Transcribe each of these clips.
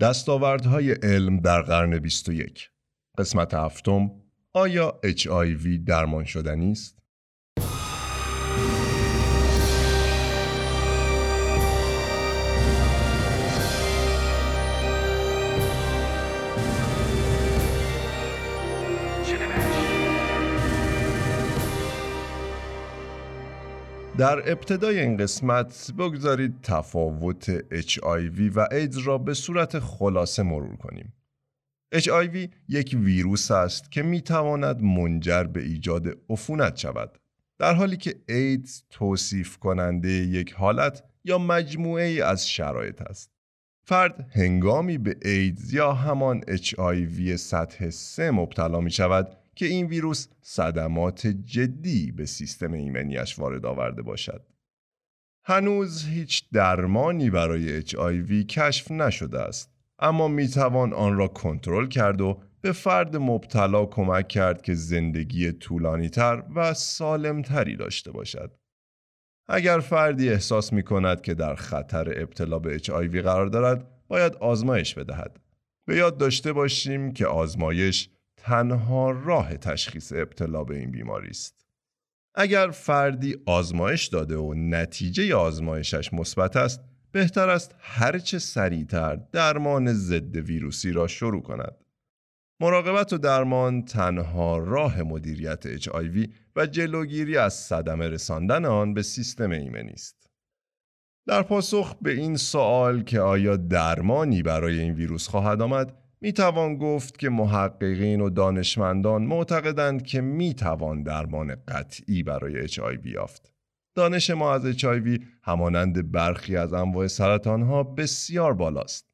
دستاوردهای علم در قرن 21 قسمت هفتم آیا HIV درمان شدنی است؟ در ابتدای این قسمت بگذارید تفاوت HIV و ایدز را به صورت خلاصه مرور کنیم. HIV یک ویروس است که می تواند منجر به ایجاد عفونت شود. در حالی که ایدز توصیف کننده یک حالت یا مجموعه ای از شرایط است. فرد هنگامی به ایدز یا همان HIV سطح 3 مبتلا می شود که این ویروس صدمات جدی به سیستم ایمنیش وارد آورده باشد. هنوز هیچ درمانی برای HIV کشف نشده است اما می توان آن را کنترل کرد و به فرد مبتلا کمک کرد که زندگی طولانی تر و سالمتری داشته باشد. اگر فردی احساس می کند که در خطر ابتلا به HIV قرار دارد باید آزمایش بدهد. به یاد داشته باشیم که آزمایش تنها راه تشخیص ابتلا به این بیماری است. اگر فردی آزمایش داده و نتیجه آزمایشش مثبت است، بهتر است هرچه سریعتر درمان ضد ویروسی را شروع کند. مراقبت و درمان تنها راه مدیریت HIV و جلوگیری از صدمه رساندن آن به سیستم ایمنی است. در پاسخ به این سوال که آیا درمانی برای این ویروس خواهد آمد، می توان گفت که محققین و دانشمندان معتقدند که می توان درمان قطعی برای HIV یافت. دانش ما از HIV همانند برخی از انواع سرطان ها بسیار بالاست.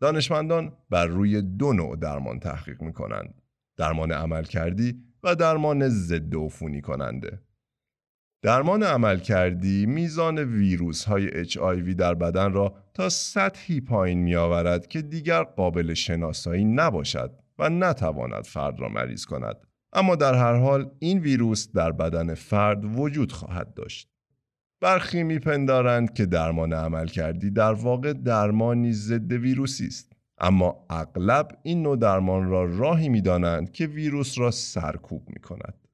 دانشمندان بر روی دو نوع درمان تحقیق می کنند. درمان عمل کردی و درمان ضد عفونی کننده. درمان عمل کردی میزان ویروس های HIV در بدن را تا سطحی پایین می آورد که دیگر قابل شناسایی نباشد و نتواند فرد را مریض کند. اما در هر حال این ویروس در بدن فرد وجود خواهد داشت. برخی میپندارند که درمان عمل کردی در واقع درمانی ضد ویروسی است. اما اغلب این نوع درمان را راهی می‌دانند که ویروس را سرکوب می کند.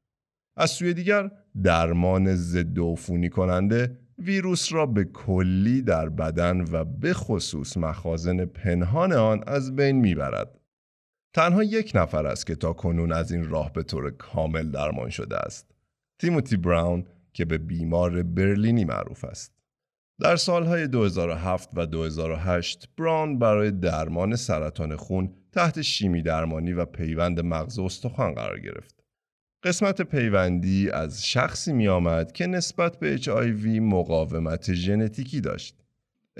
از سوی دیگر درمان ضد عفونی کننده ویروس را به کلی در بدن و به خصوص مخازن پنهان آن از بین می‌برد. تنها یک نفر است که تا کنون از این راه به طور کامل درمان شده است. تیموتی براون که به بیمار برلینی معروف است. در سالهای 2007 و 2008 براون برای درمان سرطان خون تحت شیمی درمانی و پیوند مغز استخوان قرار گرفت. قسمت پیوندی از شخصی می آمد که نسبت به HIV مقاومت ژنتیکی داشت.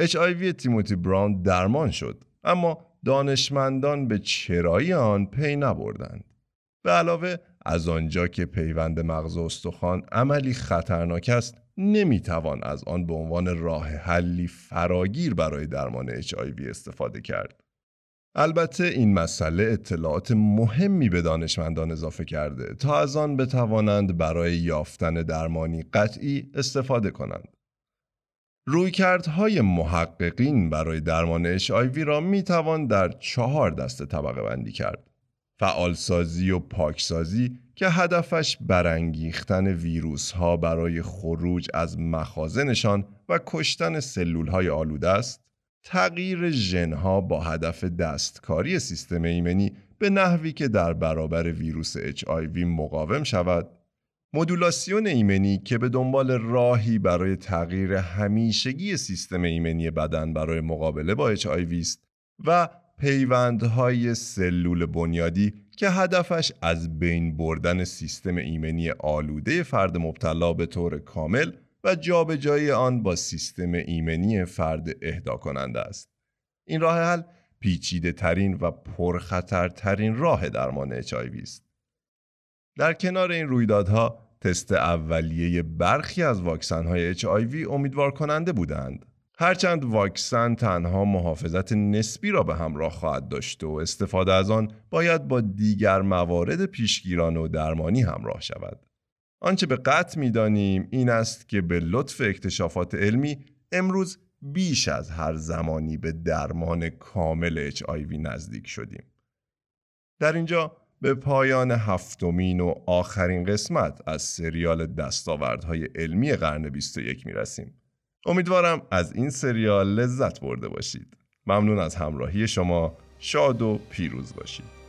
HIV تیموتی براون درمان شد اما دانشمندان به چرایی آن پی نبردند. به علاوه از آنجا که پیوند مغز استخوان عملی خطرناک است نمی‌توان از آن به عنوان راه حلی فراگیر برای درمان HIV استفاده کرد. البته این مسئله اطلاعات مهمی به دانشمندان اضافه کرده تا از آن بتوانند برای یافتن درمانی قطعی استفاده کنند. رویکردهای محققین برای درمان HIV را می توان در چهار دسته طبقه بندی کرد. فعالسازی و پاکسازی که هدفش برانگیختن ویروس ها برای خروج از مخازنشان و کشتن سلول های آلوده است. تغییر ژنها با هدف دستکاری سیستم ایمنی به نحوی که در برابر ویروس HIV مقاوم شود. مدولاسیون ایمنی که به دنبال راهی برای تغییر همیشگی سیستم ایمنی بدن برای مقابله با HIV است و پیوندهای سلول بنیادی که هدفش از بین بردن سیستم ایمنی آلوده فرد مبتلا به طور کامل و جابجایی آن با سیستم ایمنی فرد اهدا کننده است. این راه حل پیچیده ترین و پرخطرترین راه درمان HIV است. در کنار این رویدادها تست اولیه برخی از واکسن های HIV امیدوار کننده بودند. هرچند واکسن تنها محافظت نسبی را به همراه خواهد داشت و استفاده از آن باید با دیگر موارد پیشگیران و درمانی همراه شود. آنچه به قطع می‌دانیم این است که به لطف اکتشافات علمی امروز بیش از هر زمانی به درمان کامل HIV نزدیک شدیم. در اینجا به پایان هفتمین و آخرین قسمت از سریال دستاوردهای علمی قرن 21 می رسیم. امیدوارم از این سریال لذت برده باشید. ممنون از همراهی شما. شاد و پیروز باشید.